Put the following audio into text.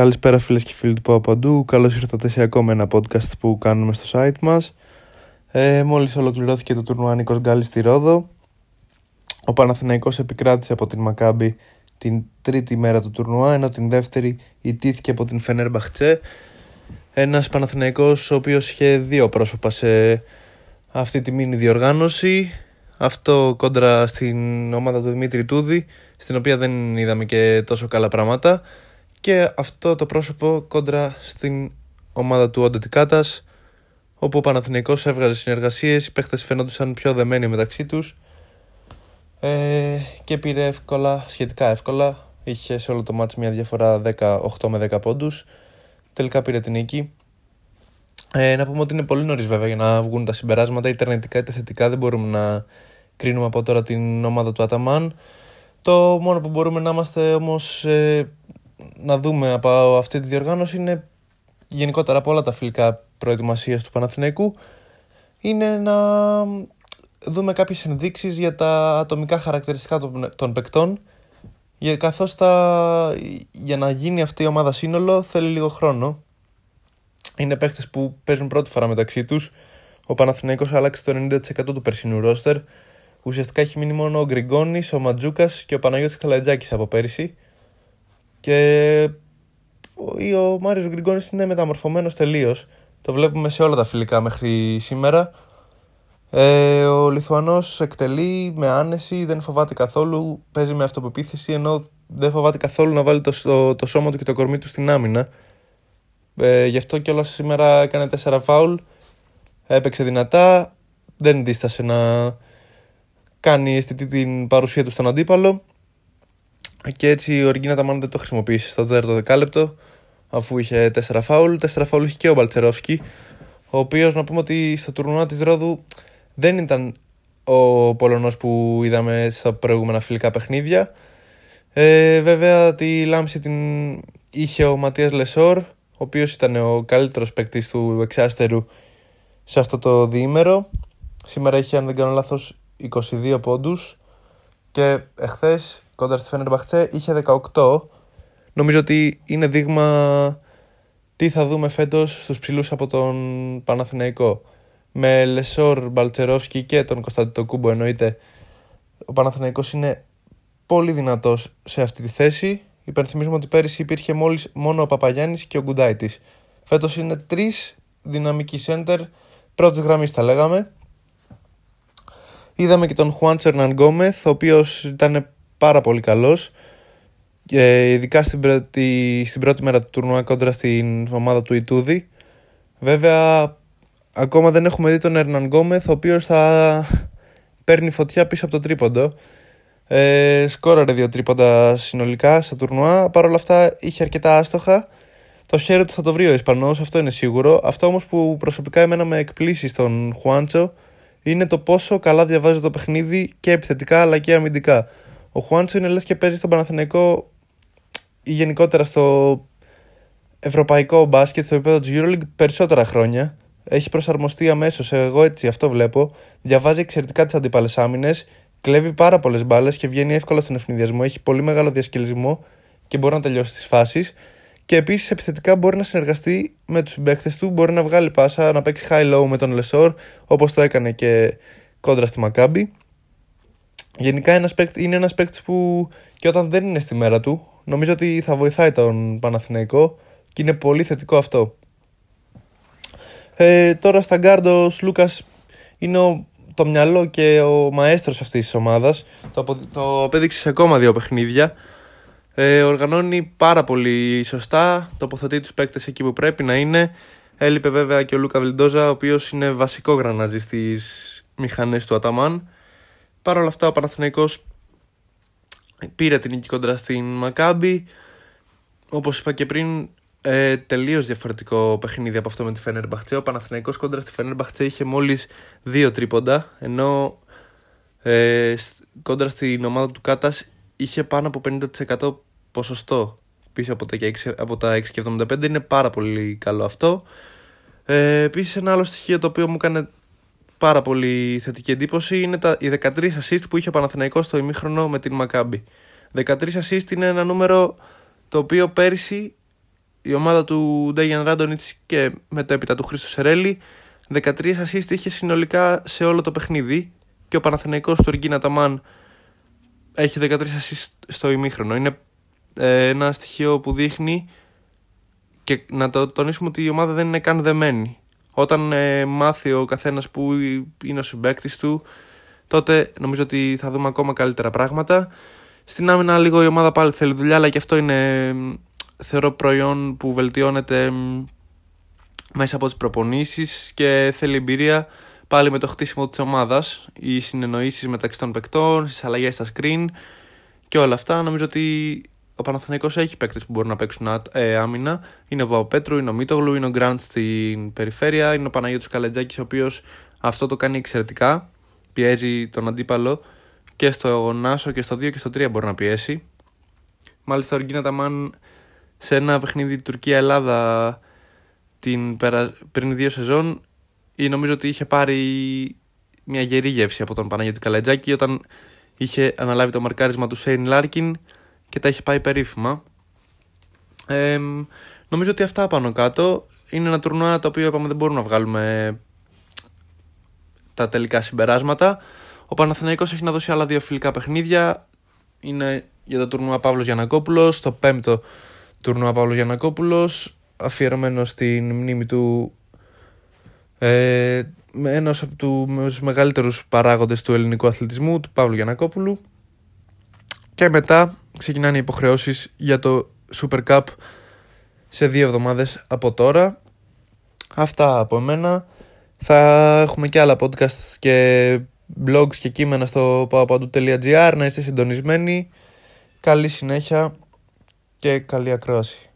Καλησπέρα φίλες και φίλοι του Παπαντού, καλώς ήρθατε σε ακόμα ένα podcast που κάνουμε στο site μας. Ε, μόλις ολοκληρώθηκε το τουρνουά Νίκος Γκάλης στη Ρόδο. Ο Παναθηναϊκός επικράτησε από την Μακάμπη την τρίτη μέρα του τουρνουά, ενώ την δεύτερη ιτήθηκε από την Φενέρ Μπαχτσέ. Ένας Παναθηναϊκός ο οποίος είχε δύο πρόσωπα σε αυτή τη μήνυ διοργάνωση. Αυτό κόντρα στην ομάδα του Δημήτρη Τούδη, στην οποία δεν είδαμε και τόσο καλά πράγματα και αυτό το πρόσωπο κόντρα στην ομάδα του Τικάτας όπου ο Παναθηναϊκός έβγαζε συνεργασίες, οι παίχτες φαινόντουσαν πιο δεμένοι μεταξύ τους ε, και πήρε εύκολα, σχετικά εύκολα. Είχε σε όλο το μάτς μια διαφορά 18 με 10 πόντους. Τελικά πήρε την νίκη. Ε, να πούμε ότι είναι πολύ νωρίς βέβαια για να βγουν τα συμπεράσματα. Είτε αρνητικά είτε θετικά δεν μπορούμε να κρίνουμε από τώρα την ομάδα του Αταμάν. Το μόνο που μπορούμε να είμαστε όμως ε, να δούμε από αυτή τη διοργάνωση είναι γενικότερα από όλα τα φιλικά προετοιμασίας του Παναθηναϊκού είναι να δούμε κάποιες ενδείξεις για τα ατομικά χαρακτηριστικά των, των παικτών για, καθώς τα, για να γίνει αυτή η ομάδα σύνολο θέλει λίγο χρόνο. Είναι παίχτες που παίζουν πρώτη φορά μεταξύ τους. Ο Παναθηναϊκός άλλαξε το 90% του περσινού ρόστερ. Ουσιαστικά έχει μείνει μόνο ο Γκριγκόνης, ο Ματζούκας και ο Παναγιώτης Καλατζάκης από πέρυσι και ο Μάριος Γκριγκόνης είναι μεταμορφωμένος τελείως. Το βλέπουμε σε όλα τα φιλικά μέχρι σήμερα. Ε, ο Λιθουανός εκτελεί με άνεση, δεν φοβάται καθόλου, παίζει με αυτοπεποίθηση ενώ δεν φοβάται καθόλου να βάλει το, το, σώμα του και το κορμί του στην άμυνα. Ε, γι' αυτό κιόλας σήμερα έκανε 4 φάουλ, έπαιξε δυνατά, δεν δίστασε να κάνει αισθητή την παρουσία του στον αντίπαλο και έτσι ο Οργίνα Ταμάν δεν το χρησιμοποίησε στο τέταρτο δεκάλεπτο αφού είχε 4 φάουλ. 4 φάουλ είχε και ο Μπαλτσερόφσκι, ο οποίος να πούμε ότι στο τουρνουά της Ρόδου δεν ήταν ο Πολωνός που είδαμε στα προηγούμενα φιλικά παιχνίδια. Ε, βέβαια τη λάμψη την είχε ο Ματίας Λεσόρ, ο οποίος ήταν ο καλύτερος παίκτης του Εξάστερου σε αυτό το διήμερο. Σήμερα είχε, αν δεν κάνω λάθος, 22 πόντους και εχθές κοντά στη Φενερμπαχτέ είχε 18. Νομίζω ότι είναι δείγμα τι θα δούμε φέτος στους ψηλούς από τον Παναθηναϊκό. Με Λεσόρ, Μπαλτσερόφσκι και τον Κώστα Αντετοκούνμπο εννοείται ο Παναθηναϊκός είναι πολύ δυνατός σε αυτή τη θέση. Υπενθυμίζουμε ότι πέρυσι υπήρχε μόλις μόνο ο Παπαγιάννης και ο Γκουντάιτης. Φέτος είναι τρεις δυναμικοί σέντερ, πρώτης γραμμής θα λέγαμε. Είδαμε και τον Χουάντσερ Γκόμεθ, ο οποίος ήταν πάρα πολύ καλός και ειδικά στην πρώτη, στην πρώτη μέρα του τουρνουά κόντρα στην ομάδα του Ιτούδη. Βέβαια, ακόμα δεν έχουμε δει τον Ερναν Γκόμεθ, ο οποίος θα παίρνει φωτιά πίσω από το τρίποντο. Ε, σκόραρε δύο τρίποντα συνολικά στα τουρνουά. Παρ' όλα αυτά είχε αρκετά άστοχα. Το χέρι του θα το βρει ο Ισπανός, αυτό είναι σίγουρο. Αυτό όμως που προσωπικά εμένα με εκπλήσει στον Χουάντσο είναι το πόσο καλά διαβάζει το παιχνίδι και επιθετικά αλλά και αμυντικά. Ο Χουάντσο είναι λες και παίζει στον Παναθηναϊκό ή γενικότερα στο ευρωπαϊκό μπάσκετ, στο επίπεδο του EuroLeague περισσότερα χρόνια. Έχει προσαρμοστεί αμέσως. Εγώ έτσι αυτό βλέπω. Διαβάζει εξαιρετικά τις αντίπαλε άμυνες, κλέβει πάρα πολλές μπάλες και βγαίνει εύκολα στον ευνηδιασμό. Έχει πολύ μεγάλο διασκελισμό και μπορεί να τελειώσει τις φάσεις. Και επίσης επιθετικά μπορεί να συνεργαστεί με τους συμπαίκτες του, μπορεί να βγάλει πάσα, να παίξει high-low με τον Λεσόρ, όπως το έκανε και κόντρα στη Μακάμπη. Γενικά ένας είναι ένας παίκτης που και όταν δεν είναι στη μέρα του, νομίζω ότι θα βοηθάει τον Παναθηναϊκό και είναι πολύ θετικό αυτό. Ε, τώρα στα γκάρντο Λούκα είναι το μυαλό και ο μαέστρος αυτής της ομάδας. Το, το απέδειξε σε ακόμα δύο παιχνίδια. Ε, οργανώνει πάρα πολύ σωστά, τοποθετεί τους παίκτες εκεί που πρέπει να είναι. Έλειπε βέβαια και ο Λούκα Βιλντόζα, ο οποίος είναι βασικό γρανάζι στις μηχανές του Αταμάν. Παρ' όλα αυτά ο Παναθηναϊκός πήρε την νίκη κοντρά στην Μακάμπη. Όπως είπα και πριν, ε, τελείως διαφορετικό παιχνίδι από αυτό με τη Φένερ Μπαχτσέ. Ο Παναθηναϊκός κόντρα στη Φένερ Μπαχτσέ είχε μόλις δύο τρίποντα, ενώ ε, κόντρα στην ομάδα του Κάτας είχε πάνω από 50% ποσοστό πίσω από τα, από τα 6,75. Είναι πάρα πολύ καλό αυτό. Ε, Επίσης, ένα άλλο στοιχείο το οποίο μου έκανε πάρα πολύ θετική εντύπωση είναι τα, οι 13 assist που είχε ο Παναθηναϊκός στο ημίχρονο με την Μακάμπη. 13 assist είναι ένα νούμερο το οποίο πέρυσι η ομάδα του Ντέγιαν Ράντονιτς και μετέπειτα του Χρήστο Σερέλη 13 assist είχε συνολικά σε όλο το παιχνίδι και ο Παναθηναϊκός του Ριγκίνα Ταμάν έχει 13 assist στο ημίχρονο. Είναι ε, ένα στοιχείο που δείχνει και να το τονίσουμε ότι η ομάδα δεν είναι καν δεμένη. Όταν ε, μάθει ο καθένας που είναι ο συμπέκτης του, τότε νομίζω ότι θα δούμε ακόμα καλύτερα πράγματα. Στην άμυνα λίγο η ομάδα πάλι θέλει δουλειά, αλλά και αυτό είναι θεωρώ προϊόν που βελτιώνεται μέσα από τις προπονήσεις και θέλει εμπειρία πάλι με το χτίσιμο της ομάδας, οι συνεννοήσεις μεταξύ των παικτών, τις αλλαγές στα screen και όλα αυτά. Νομίζω ότι ο Παναθηναϊκός έχει παίκτες που μπορούν να παίξουν ε, άμυνα. Είναι ο Παπαπέτρου, είναι ο Μίτογλου, είναι ο Γκραντ στην περιφέρεια, είναι ο Παναγιώτης Καλαϊτζάκης ο οποίος αυτό το κάνει εξαιρετικά. Πιέζει τον αντίπαλο και στον άσο και στο 2 και στο 3 μπορεί να πιέσει. Μάλιστα ο Εργκίν Αταμάν σε ένα παιχνίδι Τουρκία-Ελλάδα την πριν δύο σεζόν ή νομίζω ότι είχε πάρει μια γερή γεύση από τον Παναγιώτη Καλαϊτζάκη όταν είχε αναλάβει το μαρκάρισμα του Σέιν Λάρκιν και τα είχε πάει περίφημα. Ε, νομίζω ότι αυτά πάνω κάτω είναι ένα τουρνουά το οποίο είπαμε δεν μπορούμε να βγάλουμε τα τελικά συμπεράσματα. Ο Παναθηναϊκός έχει να δώσει άλλα δύο φιλικά παιχνίδια. Είναι για το τουρνουά Παύλος Γιανακόπουλος, το πέμπτο τουρνουά Παύλος Γιανακόπουλος, αφιερωμένο στην μνήμη του ε, ένας από τους μεγαλύτερους παράγοντες του ελληνικού αθλητισμού, του Παύλου Γιανακόπουλου. Και μετά ξεκινάνε οι υποχρεώσεις για το Super Cup σε δύο εβδομάδες από τώρα. Αυτά από εμένα. Θα έχουμε και άλλα podcast και blogs και κείμενα στο παπαντού.gr να είστε συντονισμένοι. Καλή συνέχεια και καλή ακρόαση.